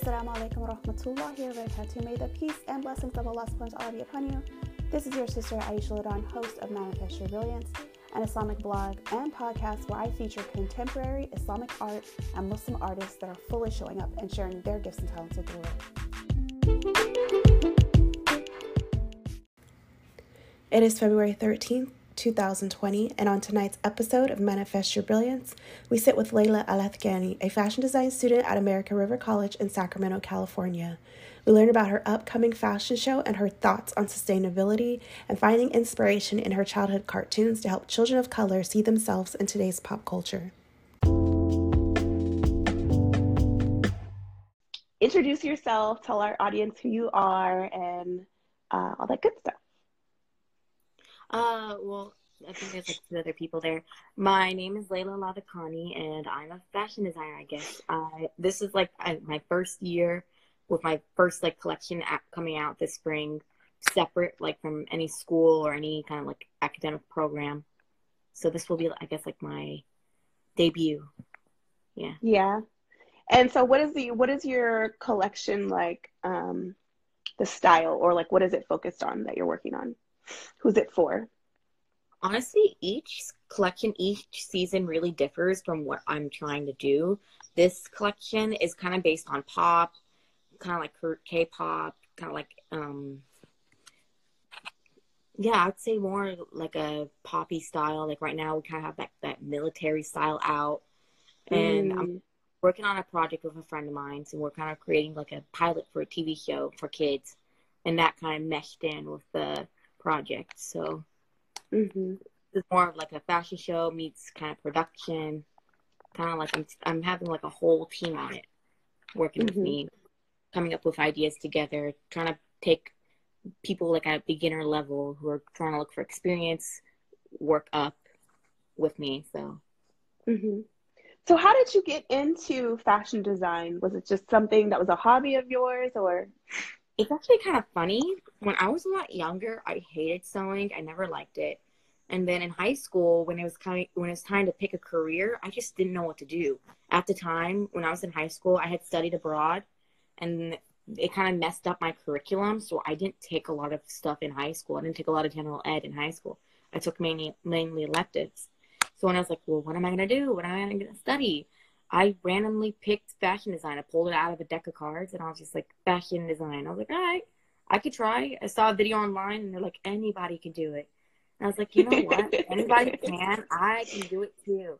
Assalamu alaikum wa rahmatullahi wa. May the peace and blessings of Allah subhanahu wa ta'ala be upon you. This is your sister Aisha Ladan, host of Manifest Your Brilliance, an Islamic blog and podcast where I feature contemporary Islamic art and Muslim artists that are fully showing up and sharing their gifts and talents with the world. It is February 13th, 2020, and on tonight's episode of Manifest Your Brilliance, we sit with Layla Alathgani, a fashion design student at American River College in Sacramento, California. We learn about her upcoming fashion show and her thoughts on sustainability and finding inspiration in her childhood cartoons to help children of color see themselves in today's pop culture. Introduce yourself, tell our audience who you are, and uh, all that good stuff. Uh, well, I think there's like two other people there. My name is Layla Lavakani, and I'm a fashion designer. I guess. I this is like I, my first year with my first like collection app coming out this spring, separate like from any school or any kind of like academic program. So this will be, I guess, like my debut. Yeah. Yeah. And so, what is the what is your collection like? Um, the style, or like what is it focused on that you're working on? Who's it for? Honestly, each collection, each season really differs from what I'm trying to do. This collection is kind of based on pop, kind of like K-pop, kind of like um, yeah, I'd say more like a poppy style. Like right now, we kind of have that that military style out, and mm. I'm working on a project with a friend of mine, so we're kind of creating like a pilot for a TV show for kids, and that kind of meshed in with the project. So mm-hmm. it's more of like a fashion show meets kind of production. Kind of like I'm, I'm having like a whole team on it working mm-hmm. with me, coming up with ideas together, trying to take people like at a beginner level who are trying to look for experience, work up with me. So. Mm-hmm. So, how did you get into fashion design? Was it just something that was a hobby of yours, or? It's actually kind of funny. When I was a lot younger, I hated sewing. I never liked it. And then in high school, when it was kind of, when it was time to pick a career, I just didn't know what to do. At the time, when I was in high school, I had studied abroad, and it kind of messed up my curriculum. So I didn't take a lot of stuff in high school. I didn't take a lot of general ed in high school. I took mainly mainly electives. So when I was like, well, what am I gonna do? What am I gonna study? I randomly picked fashion design. I pulled it out of a deck of cards and I was just like, fashion design. I was like, all right, I could try. I saw a video online and they're like, anybody can do it. And I was like, you know what? anybody can. I can do it too.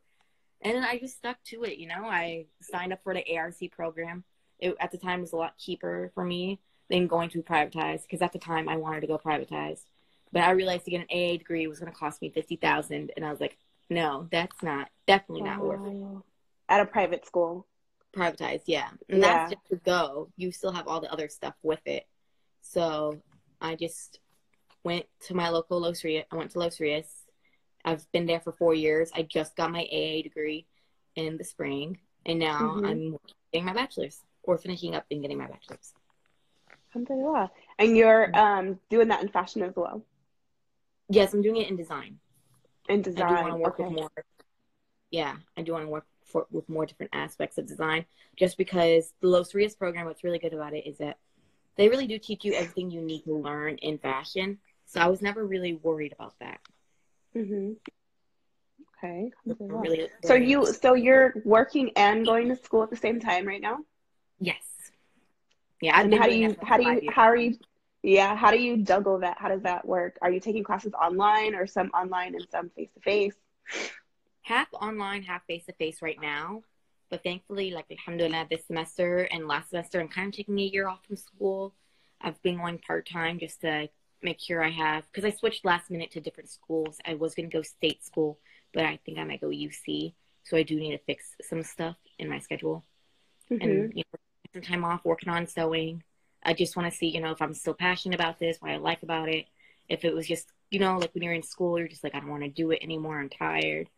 And then I just stuck to it. You know, I signed up for the ARC program. It, at the time, was a lot cheaper for me than going to privatized because at the time I wanted to go privatized. But I realized to get an AA degree was going to cost me fifty thousand, and I was like, no, that's not definitely not worth it at a private school. Privatized, yeah. And yeah. that's just to go. You still have all the other stuff with it. So I just went to my local Los Rios. I went to Los Rios. I've been there for four years. I just got my AA degree in the spring, and now mm-hmm. I'm getting my bachelor's or finishing up and getting my bachelor's. Alhamdulillah. And you're um, doing that in fashion as well? Yes, I'm doing it in design. In design. I do want to work okay. with more. Yeah, I do want to work for, with more different aspects of design. Just because the Los Rios program, what's really good about it is that they really do teach you everything you need to learn in fashion. So I was never really worried about that. Mm-hmm. Okay. Really, so you so you're working and going to school at the same time right now? Yes. Yeah. and how do you how do you how are you yeah how do you juggle that? How does that work? Are you taking classes online or some online and some face to face? Half online, half face to face right now. But thankfully, like alhamdulillah, this semester and last semester, I'm kind of taking a year off from school. I've been going part time just to make sure I have because I switched last minute to different schools. I was gonna go state school, but I think I might go UC. So I do need to fix some stuff in my schedule mm-hmm. and you know, some time off working on sewing. I just want to see, you know, if I'm still passionate about this, what I like about it. If it was just, you know, like when you're in school, you're just like, I don't want to do it anymore. I'm tired.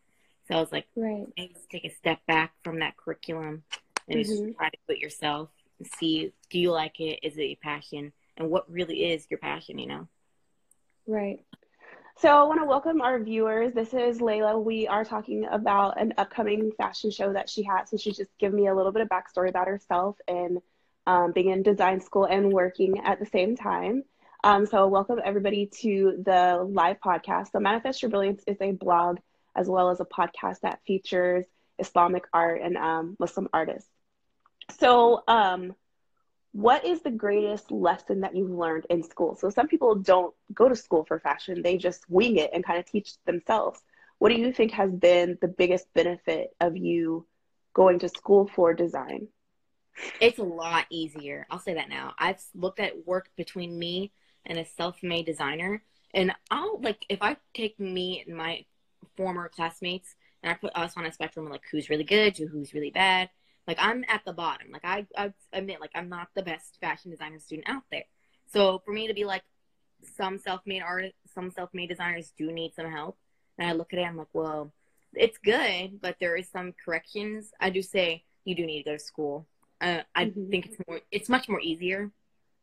So I was like, right. maybe take a step back from that curriculum and mm-hmm. just try to put yourself and see do you like it? Is it a passion? And what really is your passion, you know? Right. So I want to welcome our viewers. This is Layla. We are talking about an upcoming fashion show that she has. So she's just given me a little bit of backstory about herself and um, being in design school and working at the same time. Um, so, welcome everybody to the live podcast. So, Manifest Your Brilliance is a blog as well as a podcast that features Islamic art and um, Muslim artists. So, um, what is the greatest lesson that you've learned in school? So, some people don't go to school for fashion, they just wing it and kind of teach themselves. What do you think has been the biggest benefit of you going to school for design? It's a lot easier. I'll say that now. I've looked at work between me and a self-made designer, and I'll like if I take me and my former classmates and I put us on a spectrum of like who's really good to who's really bad. Like I'm at the bottom. Like I, I admit, like I'm not the best fashion designer student out there. So for me to be like, some self-made artists, some self-made designers do need some help, and I look at it, I'm like, well, it's good, but there is some corrections. I do say you do need to go to school. Uh, I mm-hmm. think it's more, it's much more easier,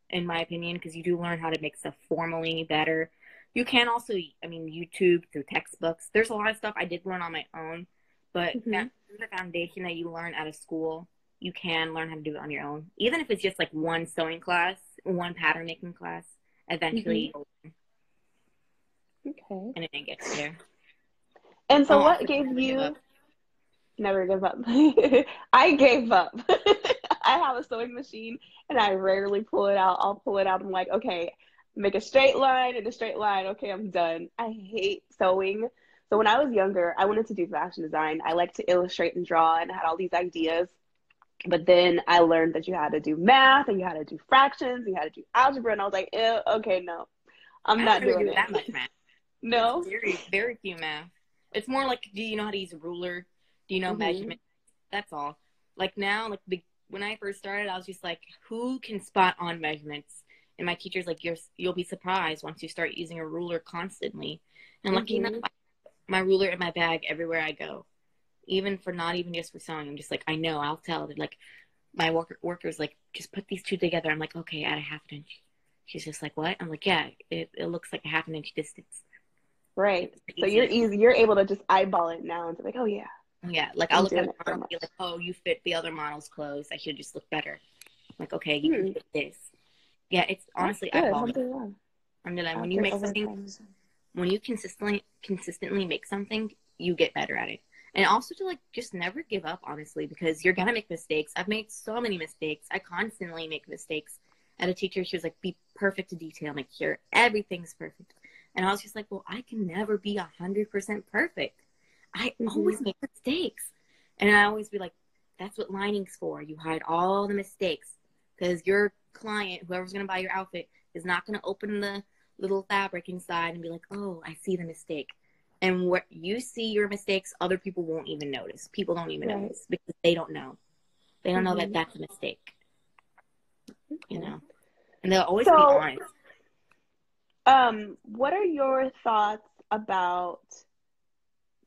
in my opinion, because you do learn how to make stuff formally better you can also, I mean, YouTube through textbooks. There's a lot of stuff I did learn on my own, but mm-hmm. that, the foundation that you learn out of school, you can learn how to do it on your own. Even if it's just like one sewing class, one pattern making class, eventually. Mm-hmm. Okay. And it gets there. And so, oh, what gave you? Give never give up. I gave up. I have a sewing machine and I rarely pull it out. I'll pull it out. I'm like, okay, make a straight line and a straight line. Okay, I'm done. I hate sewing. So when I was younger, I wanted to do fashion design. I liked to illustrate and draw and I had all these ideas. But then I learned that you had to do math and you had to do fractions, you had to do algebra, and I was like, okay, no, I'm not doing do that much math. no, very very few math. It's more like, do you know how to use a ruler? Do you know mm-hmm. measurement? That's all. Like now, like when I first started, I was just like, who can spot on measurements? And my teacher's like, You're, you'll be surprised once you start using a ruler constantly. And mm-hmm. lucky enough, my ruler in my bag everywhere I go, even for not even just for sewing. I'm just like, I know, I'll tell. They're Like, my worker, worker's like, just put these two together. I'm like, okay, at a half an inch. She's just like, what? I'm like, yeah, it, it looks like a half an inch distance. Right. So you're easy. You're able to just eyeball it now and be like, oh yeah. Yeah. Like I'll look at the model and be like, oh, you fit the other model's clothes. I should just look better. I'm like, okay, you hmm. can fit this. Yeah, it's honestly I love it. I'm gonna when you make something when you consistently consistently make something, you get better at it. And also to like just never give up, honestly, because you're gonna make mistakes. I've made so many mistakes. I constantly make mistakes. And a teacher, she was like, "Be perfect to detail. Make sure everything's perfect." And I was just like, "Well, I can never be a hundred percent perfect. I mm-hmm. always make mistakes." And I always be like, "That's what lining's for. You hide all the mistakes because you're client, whoever's going to buy your outfit, is not going to open the little fabric inside and be like, oh, I see the mistake. And what you see your mistakes, other people won't even notice. People don't even right. notice because they don't know. They don't mm-hmm. know that mm-hmm. that's a mistake. You know, and they'll always so, be honest. Um, what are your thoughts about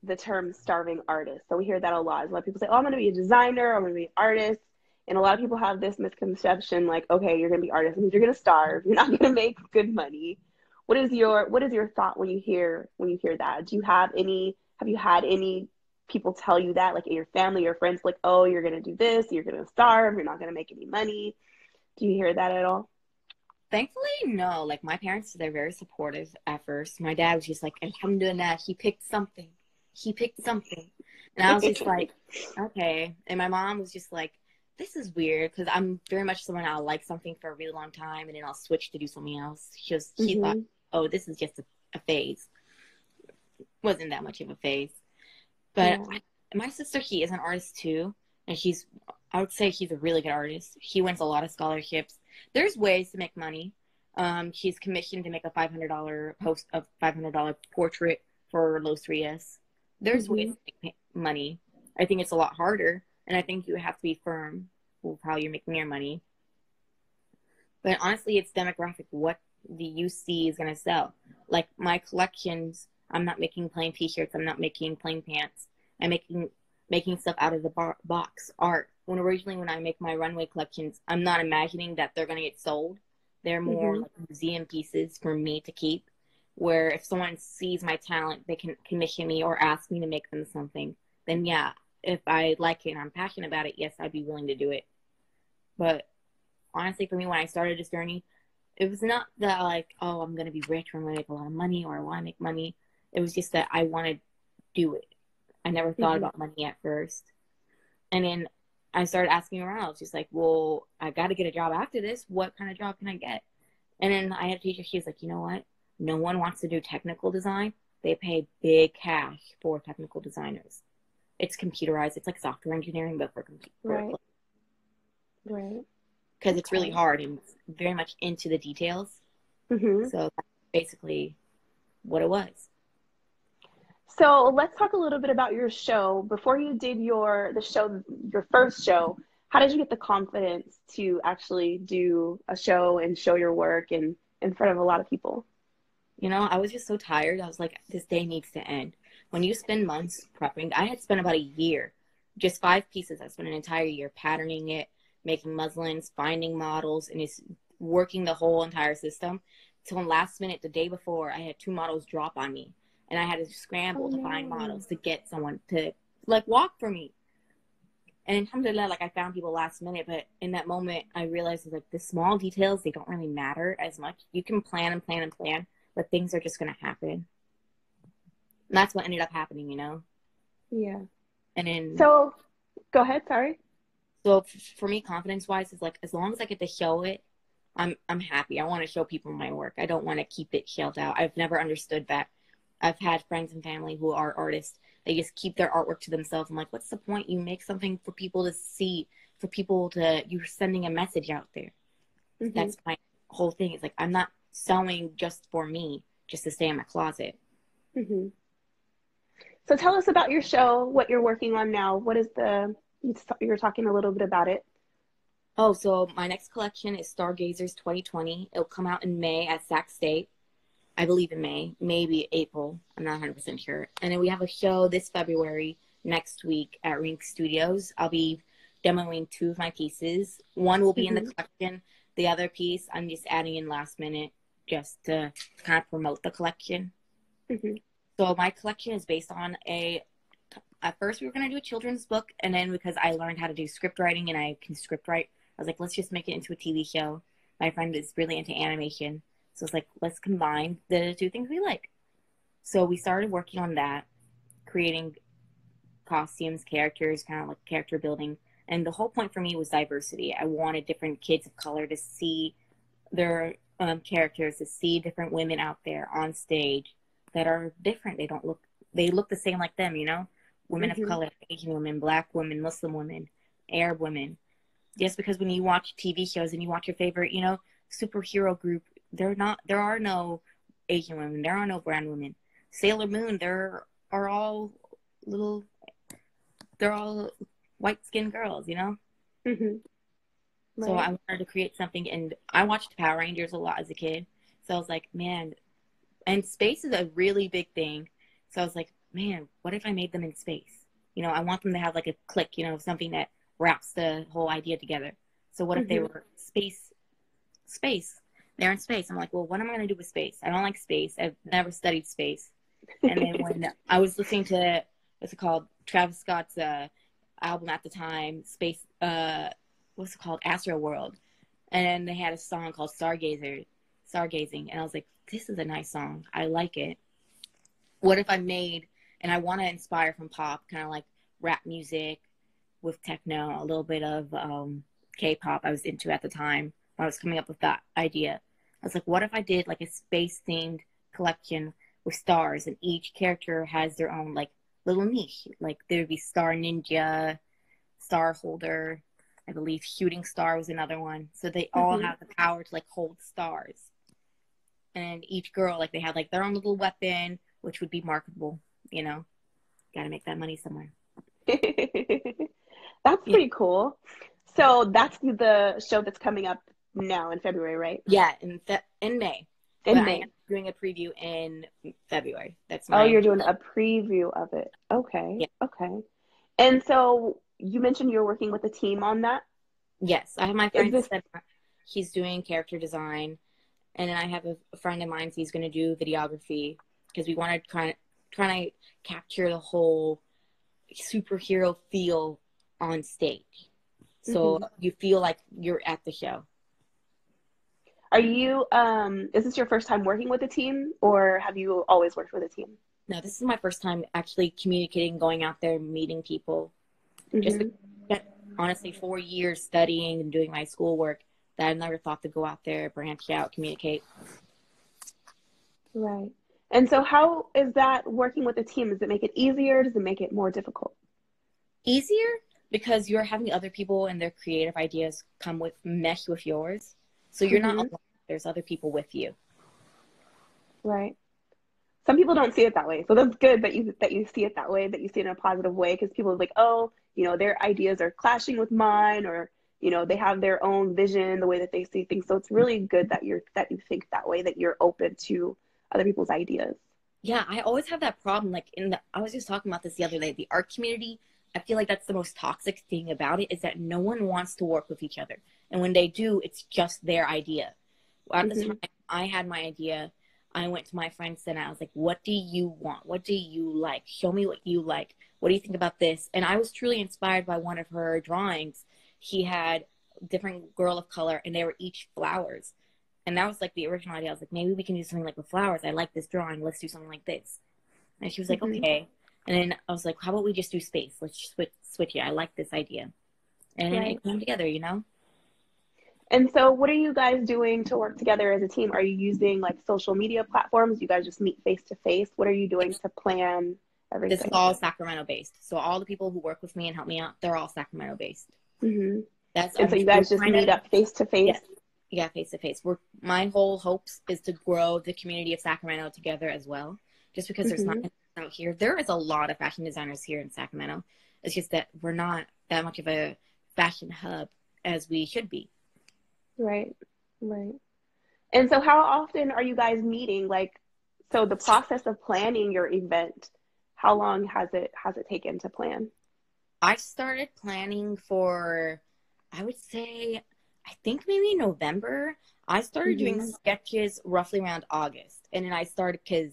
the term starving artist? So we hear that a lot. A lot of people say, "Oh, I'm going to be a designer. I'm going to be an artist." And a lot of people have this misconception like, okay, you're going to be artist means you're going to starve. You're not going to make good money. What is your what is your thought when you hear when you hear that? Do you have any have you had any people tell you that like in your family or friends like, "Oh, you're going to do this, you're going to starve, you're not going to make any money." Do you hear that at all? Thankfully, no. Like my parents, they're very supportive at first. My dad was just like, I'm doing that. he picked something. He picked something." And I was just like, "Okay." And my mom was just like, this is weird because I'm very much someone I'll like something for a really long time and then I'll switch to do something else. She was, she mm-hmm. thought, oh, this is just a, a, phase. Wasn't that much of a phase. But yeah. I, my sister, he is an artist too. And she's, I would say he's a really good artist. He wins a lot of scholarships. There's ways to make money. Um, he's commissioned to make a $500 post, a $500 portrait for Los Rios. There's mm-hmm. ways to make money. I think it's a lot harder and I think you have to be firm with how you're making your money. But honestly, it's demographic. What the UC is going to sell. Like my collections, I'm not making plain t-shirts. I'm not making plain pants. I'm making making stuff out of the bar- box art. When originally when I make my runway collections, I'm not imagining that they're going to get sold. They're more mm-hmm. like museum pieces for me to keep. Where if someone sees my talent, they can commission me or ask me to make them something. Then yeah, if I like it and I'm passionate about it, yes, I'd be willing to do it. But honestly, for me, when I started this journey, it was not that like, oh, I'm gonna be rich or I'm gonna make a lot of money or I want to make money. It was just that I want to do it. I never thought mm-hmm. about money at first, and then I started asking around. I was just like, well, I got to get a job after this. What kind of job can I get? And then I had a teacher. She was like, you know what? No one wants to do technical design. They pay big cash for technical designers. It's computerized. It's like software engineering, but for computer. Right. Right. Because okay. it's really hard and very much into the details. Mm-hmm. So that's basically what it was. So let's talk a little bit about your show. Before you did your the show, your first show, how did you get the confidence to actually do a show and show your work and in front of a lot of people? You know, I was just so tired. I was like, this day needs to end. When you spend months prepping, I had spent about a year, just five pieces. I spent an entire year patterning it, making muslins, finding models, and just working the whole entire system. Till last minute, the day before, I had two models drop on me and I had to scramble oh, to find oh, models to get someone to like walk for me. And alhamdulillah, like I found people last minute, but in that moment I realized like the small details, they don't really matter as much. You can plan and plan and plan, but things are just gonna happen. And that's what ended up happening, you know? Yeah. And then So go ahead, sorry. So for me, confidence wise is like as long as I get to show it, I'm I'm happy. I want to show people my work. I don't want to keep it shelled out. I've never understood that I've had friends and family who are artists. They just keep their artwork to themselves. I'm like, what's the point? You make something for people to see, for people to, you're sending a message out there. Mm-hmm. That's my whole thing. It's like, I'm not sewing just for me, just to stay in my closet. Mm-hmm. So tell us about your show, what you're working on now. What is the, you're talking a little bit about it. Oh, so my next collection is Stargazers 2020. It'll come out in May at Sac State. I believe in May, maybe April. I'm not 100% sure. And then we have a show this February next week at Rink Studios. I'll be demoing two of my pieces. One will be mm-hmm. in the mm-hmm. collection. The other piece I'm just adding in last minute just to kind of promote the collection. Mm-hmm. So my collection is based on a. At first, we were going to do a children's book, and then because I learned how to do script writing and I can script write, I was like, let's just make it into a TV show. My friend is really into animation, so it's like, let's combine the two things we like. So we started working on that, creating costumes, characters, kind of like character building. And the whole point for me was diversity. I wanted different kids of color to see their um, characters, to see different women out there on stage that are different. They don't look, they look the same like them, you know? Women mm-hmm. of color, Asian women, black women, Muslim women, Arab women. Just because when you watch TV shows and you watch your favorite, you know, superhero group they're not there are no Asian women, there are no brown women. Sailor Moon, there are all little they're all white skinned girls, you know? Mm-hmm. Right. So I wanted to create something and I watched Power Rangers a lot as a kid. So I was like, man, and space is a really big thing. So I was like, man, what if I made them in space? You know, I want them to have like a click, you know, something that wraps the whole idea together. So what mm-hmm. if they mm-hmm. were space space they're in space. I'm like, well, what am I going to do with space? I don't like space. I've never studied space. And then when I was listening to what's it called, Travis Scott's uh, album at the time, Space, uh, what's it called, Astroworld. and they had a song called Stargazer, Stargazing, and I was like, this is a nice song. I like it. What if I made, and I want to inspire from pop, kind of like rap music with techno, a little bit of um, K-pop I was into at the time when I was coming up with that idea. I was like, what if I did like a space themed collection with stars and each character has their own like little niche. Like there'd be Star Ninja, Star Holder, I believe Shooting Star was another one. So they all mm-hmm. have the power to like hold stars. And each girl, like they had like their own little weapon, which would be marketable, you know. Gotta make that money somewhere. that's pretty cool. So that's the show that's coming up now in February, right? Yeah, in fe- in May. In but May. I'm doing a preview in February. That's oh, my Oh, you're doing a preview of it. Okay. Yeah. Okay. And so you mentioned you're working with a team on that? Yes. I have my friend this- he's doing character design and then I have a, a friend of mine he's going to do videography because we want to kind of trying to capture the whole superhero feel on stage. So mm-hmm. you feel like you're at the show Are you, um, is this your first time working with a team or have you always worked with a team? No, this is my first time actually communicating, going out there, meeting people. Mm-hmm. Just honestly, four years studying and doing my schoolwork that I never thought to go out there, branch out, communicate. Right. And so, how is that working with a team? Does it make it easier? Does it make it more difficult? Easier because you're having other people and their creative ideas come with mesh with yours. So you're mm-hmm. not alone. There's other people with you. Right. Some people don't see it that way. So that's good that you that you see it that way, that you see it in a positive way because people are like, "Oh, you know, their ideas are clashing with mine or you know, they have their own vision, the way that they see things. So it's really good that you're that you think that way, that you're open to other people's ideas. Yeah, I always have that problem. Like in the, I was just talking about this the other day. The art community, I feel like that's the most toxic thing about it is that no one wants to work with each other, and when they do, it's just their idea. At mm-hmm. the time I had my idea, I went to my friends and I was like, "What do you want? What do you like? Show me what you like. What do you think about this?" And I was truly inspired by one of her drawings. He had different girl of color, and they were each flowers and that was like the original idea. I was like, maybe we can do something like with flowers. I like this drawing. Let's do something like this. And she was like, mm-hmm. okay. And then I was like, how about we just do space? Let's switch, switch it. I like this idea. And right. it came together, you know? And so, what are you guys doing to work together as a team? Are you using like social media platforms? You guys just meet face to face? What are you doing to plan everything? This is all Sacramento based. So, all the people who work with me and help me out, they're all Sacramento based. Mm-hmm. That's and so you guys just meet up face to face yeah face to face we're my whole hopes is to grow the community of sacramento together as well just because mm-hmm. there's not out here. There is a lot of fashion designers here in sacramento. It's just that we're not that much of a fashion hub as we should be. Right right. And so how often are you guys meeting? Like so the process of planning your event how long has it has it taken to plan i started planning for i would say I think maybe November. I started mm-hmm. doing sketches roughly around August. And then I started because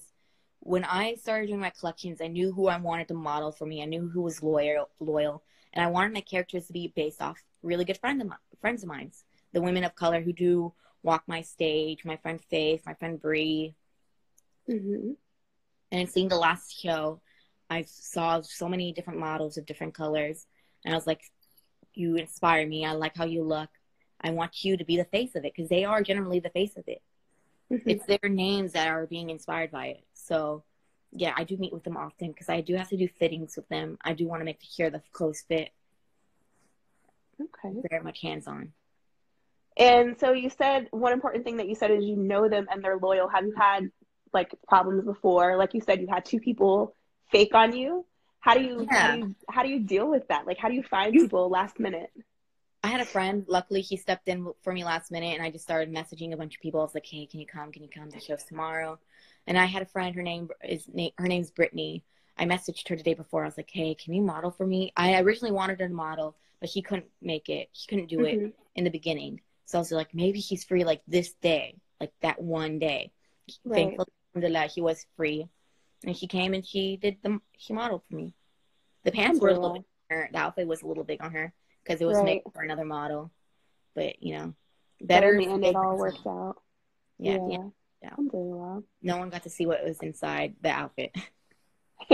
when I started doing my collections, I knew who I wanted to model for me. I knew who was loyal, loyal, and I wanted my characters to be based off really good friend of my, friends of mine, the women of color who do walk my stage. My friend Faith, my friend Bree, mm-hmm. and seeing the last show, I saw so many different models of different colors, and I was like, "You inspire me. I like how you look. I want you to be the face of it because they are generally the face of it. Mm-hmm. It's their names that are being inspired by it. So, yeah, I do meet with them often because I do have to do fittings with them. I do want to make sure the clothes fit. Okay. Very much hands on. And so you said one important thing that you said is you know them and they're loyal. Have you had like problems before? Like you said, you had two people fake on you. How do you, yeah. how do you how do you deal with that? Like how do you find people last minute? I had a friend. Luckily, he stepped in for me last minute, and I just started messaging a bunch of people. I was like, "Hey, can you come? Can you come? The show's tomorrow." And I had a friend. Her name is her name's Brittany. I messaged her the day before. I was like, "Hey, can you model for me?" I originally wanted her to model, but he couldn't make it. He couldn't do mm-hmm. it in the beginning. So I was like, maybe he's free like this day, like that one day. Right. Thankfully, alhamdulillah, he was free, and she came and she did the she modeled for me. The pants were a little big. The outfit was a little big on her because it was right. made for another model. But you know, better and it all worked out. Yeah, yeah. yeah. yeah. No one got to see what was inside the outfit.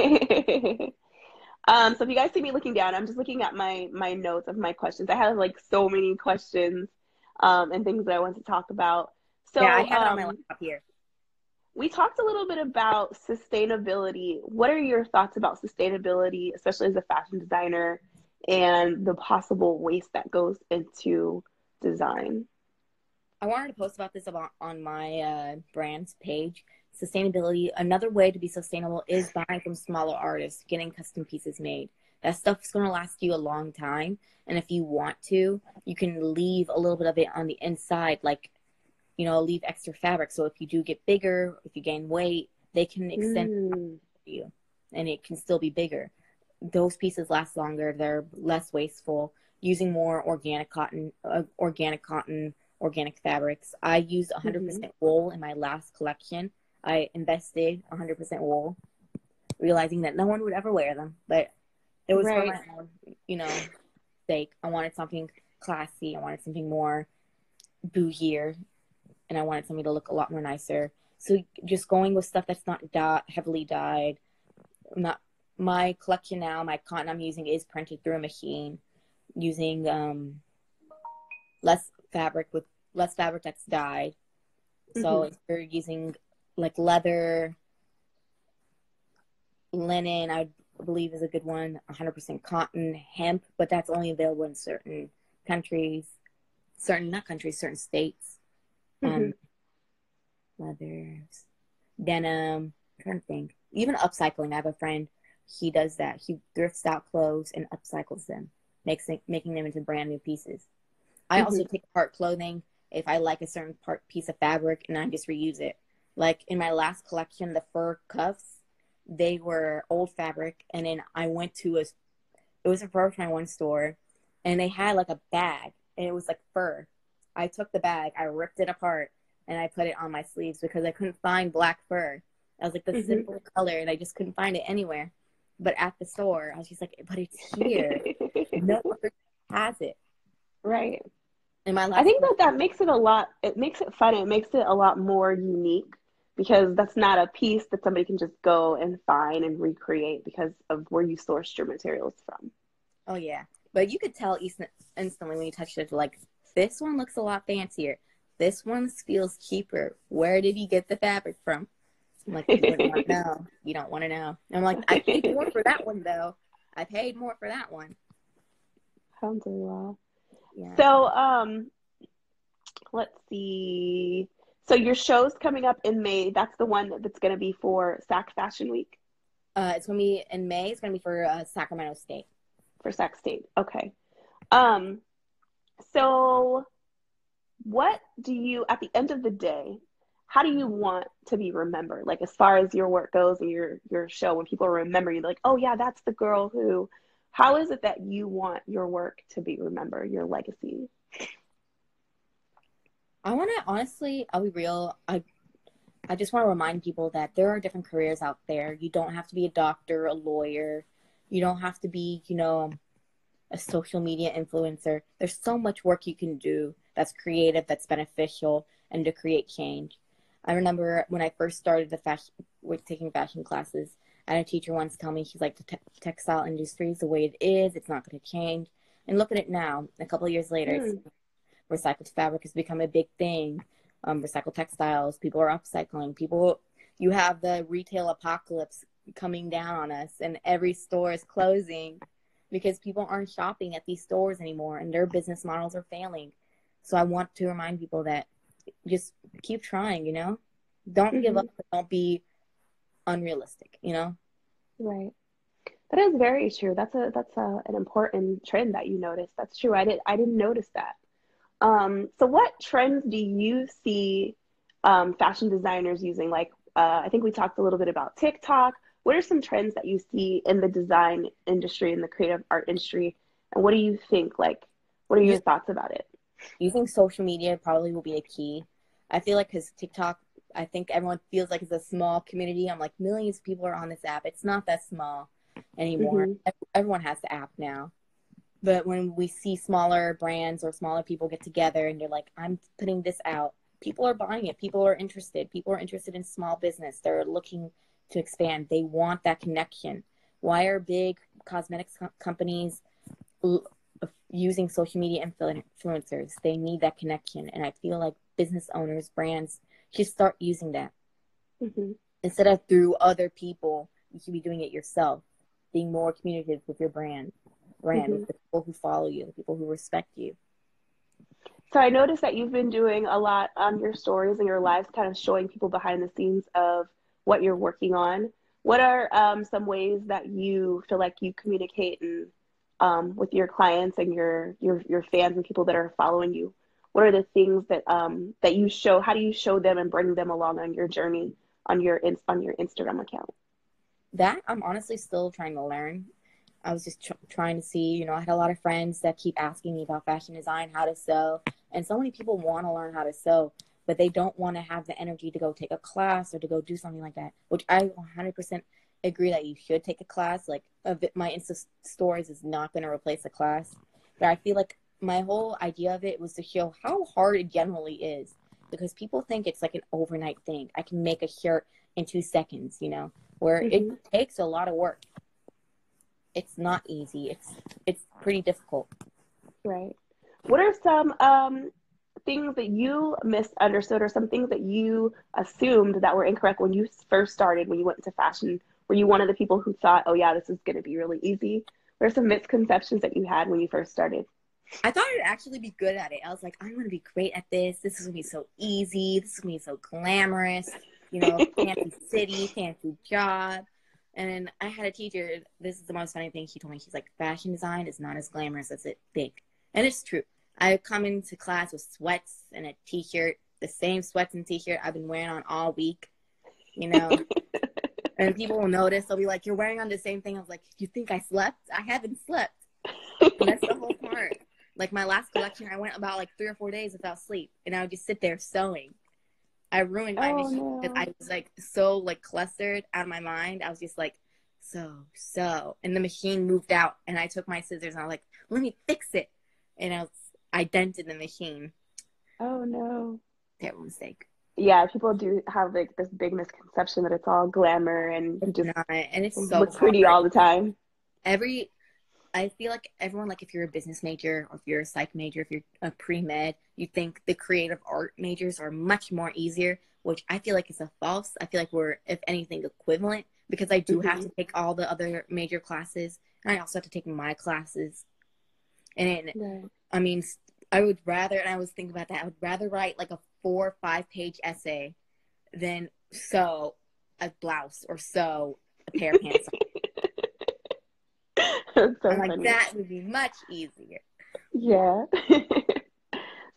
um, so if you guys see me looking down, I'm just looking at my my notes of my questions. I have like so many questions um, and things that I want to talk about. So yeah, I have um, it on my um, laptop here. We talked a little bit about sustainability. What are your thoughts about sustainability, especially as a fashion designer? and the possible waste that goes into design. I wanted to post about this about on my uh, brand's page. Sustainability. Another way to be sustainable is buying from smaller artists, getting custom pieces made. That stuff's going to last you a long time. And if you want to, you can leave a little bit of it on the inside, like, you know, leave extra fabric. So if you do get bigger, if you gain weight, they can extend mm. you and it can still be bigger those pieces last longer. They're less wasteful. Using more organic cotton, uh, organic cotton, organic fabrics. I used 100% mm-hmm. wool in my last collection. I invested 100% wool, realizing that no one would ever wear them, but it was right. for my own, you know, sake. I wanted something classy. I wanted something more bougier. And I wanted something to look a lot more nicer. So just going with stuff that's not dye, heavily dyed. Not my collection now. My cotton I'm using is printed through a machine, using um, less fabric with less fabric that's dyed. Mm-hmm. So if you're using like leather, linen, I believe is a good one. 100% cotton, hemp, but that's only available in certain countries, certain not countries, certain states. Um, mm-hmm. Um, leathers, denim. I'm trying to think. Even upcycling. I have a friend. He does that. He thrifts out clothes and upcycles them, makes making them into brand new pieces. I mm-hmm. also take apart clothing if I like a certain part piece of fabric and I just reuse it. Like in my last collection, the fur cuffs, they were old fabric, and then I went to a, it was a Forever 21 store, and they had like a bag, and it was like fur. I took the bag, I ripped it apart, and I put it on my sleeves because I couldn't find black fur. I was like the mm-hmm. simple color, and I just couldn't find it anywhere. But at the store, I was just like, but it's here. no one has it. Right. In my life, I think that that makes it a lot. It makes it fun. It makes it a lot more unique because that's not a piece that somebody can just go and find and recreate because of where you sourced your materials from. Oh yeah, but you could tell instantly when you touched it. Like this one looks a lot fancier. This one feels cheaper. Where did you get the fabric from? I'm like, you to know. You don't want to know. And I'm like, I paid more for that one though. I paid more for that one. Alhamdulillah. Yeah. So, um, let's see. So your show's coming up in May. That's the one that's going to be for Sac Fashion Week. Uh, it's going to be in May. It's going to be for uh, Sacramento State. For Sac State. Okay. Um, so what do you, at the end of the day, how do you want to be remembered? Like as far as your work goes and your your show, when people remember you, like, oh yeah, that's the girl who. How is it that you want your work to be remembered, your legacy? I want to honestly, I'll be real. I I just want to remind people that there are different careers out there. You don't have to be a doctor, a lawyer. You don't have to be, you know, a social media influencer. There's so much work you can do that's creative, that's beneficial, and to create change. I remember when I first started the fashion, with taking fashion classes, I had a teacher once tell me she's like the te- textile industry is the way it is. It's not going to change. And look at it now. A couple of years later, mm recycled fabric has become a big thing. Um, recycled textiles, people are upcycling. People, you have the retail apocalypse coming down on us, and every store is closing because people aren't shopping at these stores anymore, and their business models are failing. So I want to remind people that just keep trying. You know, don't mm-hmm. give up. Don't be unrealistic. You know. Right. That is very true. That's a that's a, an important trend that you noticed. That's true. I did I didn't notice that. Um, so, what trends do you see um, fashion designers using? Like, uh, I think we talked a little bit about TikTok. What are some trends that you see in the design industry, in the creative art industry? And what do you think? Like, what are your thoughts about it? Using social media probably will be a key. I feel like because TikTok, I think everyone feels like it's a small community. I'm like, millions of people are on this app. It's not that small anymore. Mm-hmm. Everyone has the app now. But when we see smaller brands or smaller people get together and you're like, I'm putting this out, people are buying it. People are interested. People are interested in small business. They're looking to expand. They want that connection. Why are big cosmetics co- companies using social media influencers? They need that connection. And I feel like business owners, brands should start using that. Mm-hmm. Instead of through other people, you should be doing it yourself, being more communicative with your brand brand, mm-hmm. the people who follow you, the people who respect you. So I noticed that you've been doing a lot on your stories and your lives, kind of showing people behind the scenes of what you're working on. What are um, some ways that you feel like you communicate and um, with your clients and your, your your fans and people that are following you? What are the things that um, that you show? How do you show them and bring them along on your journey on your on your Instagram account? That I'm honestly still trying to learn. I was just tr- trying to see, you know, I had a lot of friends that keep asking me about fashion design, how to sew, and so many people want to learn how to sew, but they don't want to have the energy to go take a class or to go do something like that, which I 100% agree that you should take a class. Like, my Insta stories is not going to replace a class, but I feel like my whole idea of it was to show how hard it generally is. because people think it's like an overnight thing. I can make a shirt in two seconds, you know, where mm-hmm. it takes a lot of work. It's not easy. It's it's pretty difficult. Right. What are some um, things that you misunderstood or some things that you assumed that were incorrect when you first started when you went into fashion? Were you one of the people who thought, "Oh yeah, this is going to be really easy"? What are some misconceptions that you had when you first started? I thought I'd actually be good at it. I was like, I'm gonna be great at this. This is gonna be so easy. This is gonna be so glamorous. You know, fancy city, fancy job. And I had a teacher. This is the most funny thing. She told me she's like, fashion design is not as glamorous as it think, and it's true. I come into class with sweats and a t-shirt, the same sweats and t-shirt I've been wearing on all week. You know, and people will notice. They'll be like, "You're wearing on the same thing." I was like, "You think I slept? I haven't slept." And that's the whole part. Like my last collection, I went about like three or four days without sleep, and I would just sit there sewing. I ruined my oh, machine because no. I was like so like clustered out of my mind. I was just like, so so, and the machine moved out, and I took my scissors and I was like, let me fix it, and I was I dented the machine. Oh no! Terrible mistake. Yeah, people do have like this big misconception that it's all glamour and it's just not, and it's so pretty all the time. Every I feel like everyone, like if you're a business major or if you're a psych major, if you're a pre med, you think the creative art majors are much more easier, which I feel like is a false. I feel like we're, if anything, equivalent because I do mm-hmm. have to take all the other major classes and I also have to take my classes. And right. I mean, I would rather, and I was thinking about that, I would rather write like a four or five page essay than sew a blouse or sew a pair of pants. so like that would be much easier. Yeah.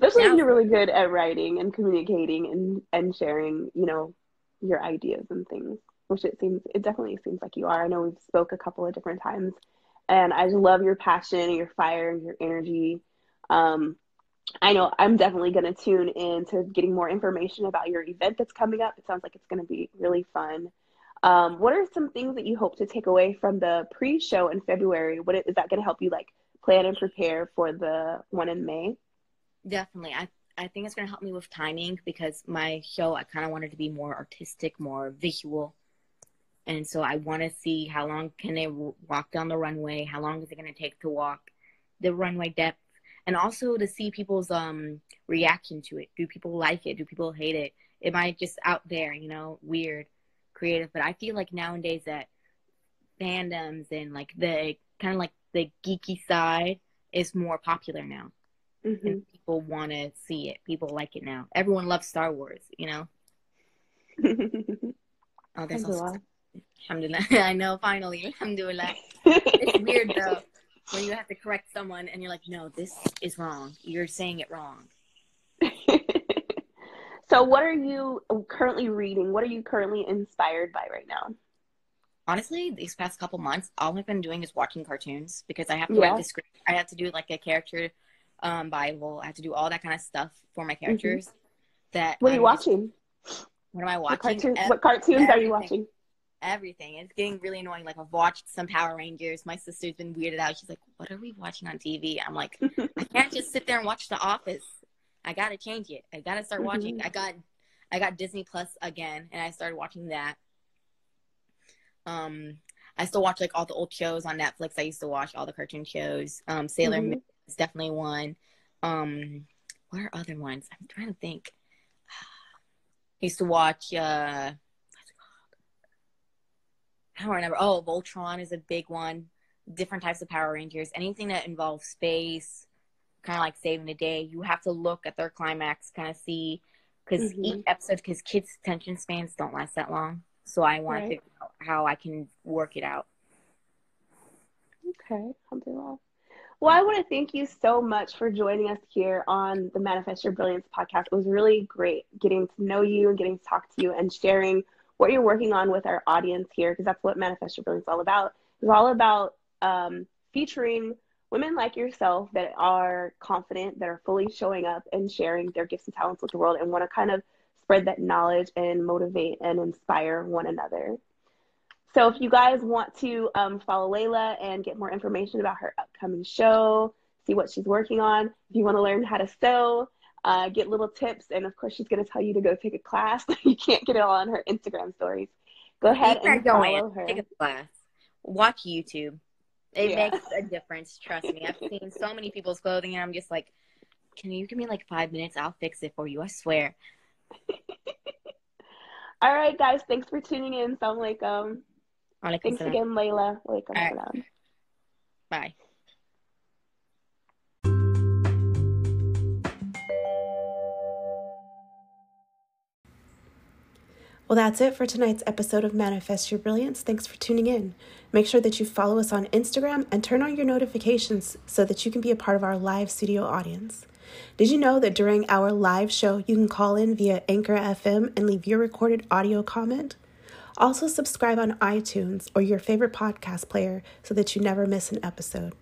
Especially now, if you're really good at writing and communicating and, and sharing, you know, your ideas and things, which it seems, it definitely seems like you are. I know we've spoke a couple of different times and I just love your passion and your fire and your energy. Um, I know I'm definitely going to tune in to getting more information about your event that's coming up. It sounds like it's going to be really fun. Um, what are some things that you hope to take away from the pre-show in February? What is that going to help you like plan and prepare for the one in May? Definitely. I I think it's going to help me with timing because my show I kind of wanted to be more artistic, more visual. And so I want to see how long can they walk down the runway? How long is it going to take to walk the runway depth? And also to see people's um reaction to it. Do people like it? Do people hate it? Am I just out there, you know, weird? creative, but I feel like nowadays that fandoms and like the kind of like the geeky side is more popular now. Mm-hmm. And people want to see it. People like it now. Everyone loves Star Wars, you know? oh, there's also. Alhamdulillah. I know, finally. Alhamdulillah. it's weird though when you have to correct someone and you're like, no, this is wrong. You're saying it wrong. So, what are you currently reading? What are you currently inspired by right now? Honestly, these past couple months, all I've been doing is watching cartoons because I have to yeah. write the script. I have to do like a character um, Bible. I have to do all that kind of stuff for my mm-hmm. characters. Mm-hmm. That what are you I'm watching? Just, what am I watching? What, cartoon, what cartoons everything. are you watching? Everything. It's getting really annoying. Like I've watched some Power Rangers. My sister's been weirded out. She's like, "What are we watching on TV?" I'm like, "I can't just sit there and watch The Office." I gotta change it. I gotta start watching. Mm-hmm. I got I got Disney Plus again, and I started watching that. Um, I still watch like all the old shows on Netflix. I used to watch all the cartoon shows. Um, Sailor mm-hmm. Moon is definitely one. Um, what are other ones? I'm trying to think. I used to watch. Uh, what's it called? I don't remember. Oh, Voltron is a big one. Different types of Power Rangers. Anything that involves space, kind of like saving the day. You have to look at their climax, kind of see because mm-hmm. each episode, because kids' attention spans don't last that long. So I want right. to figure out how I can work it out. Okay, I'll well. Well, I want to thank you so much for joining us here on the Manifest Your Brilliance podcast. It was really great getting to know you and getting to talk to you and sharing what you're working on with our audience here, because that's what Manifest Your Brilliance is all about. It's all about um, featuring women like yourself that are confident, that are fully showing up and sharing their gifts and talents with the world and want to kind of spread that knowledge and motivate and inspire one another. So if you guys want to um, follow Layla and get more information about her upcoming show, see what she's working on, if you want to learn how to sew, uh, get little tips. And of course, she's going to tell you to go take a class. you can't get it all on her Instagram stories. Go ahead and go follow her. Take a class. Watch YouTube. It Yeah. makes a difference. Trust me. I've seen so many people's clothing, and I'm just like, can you give me like five minutes? I'll fix it for you. I swear. All right, guys. Thanks for tuning in. Assalamualaikum. Alaikum Thanks again, Layla. Walaikum right. Bye. Well, that's it for tonight's episode of Manifest Your Brilliance. Thanks for tuning in. Make sure that you follow us on Instagram and turn on your notifications so that you can be a part of our live studio audience. Did you know that during our live show, you can call in via Anchor FM and leave your recorded audio comment? Also, subscribe on iTunes or your favorite podcast player so that you never miss an episode.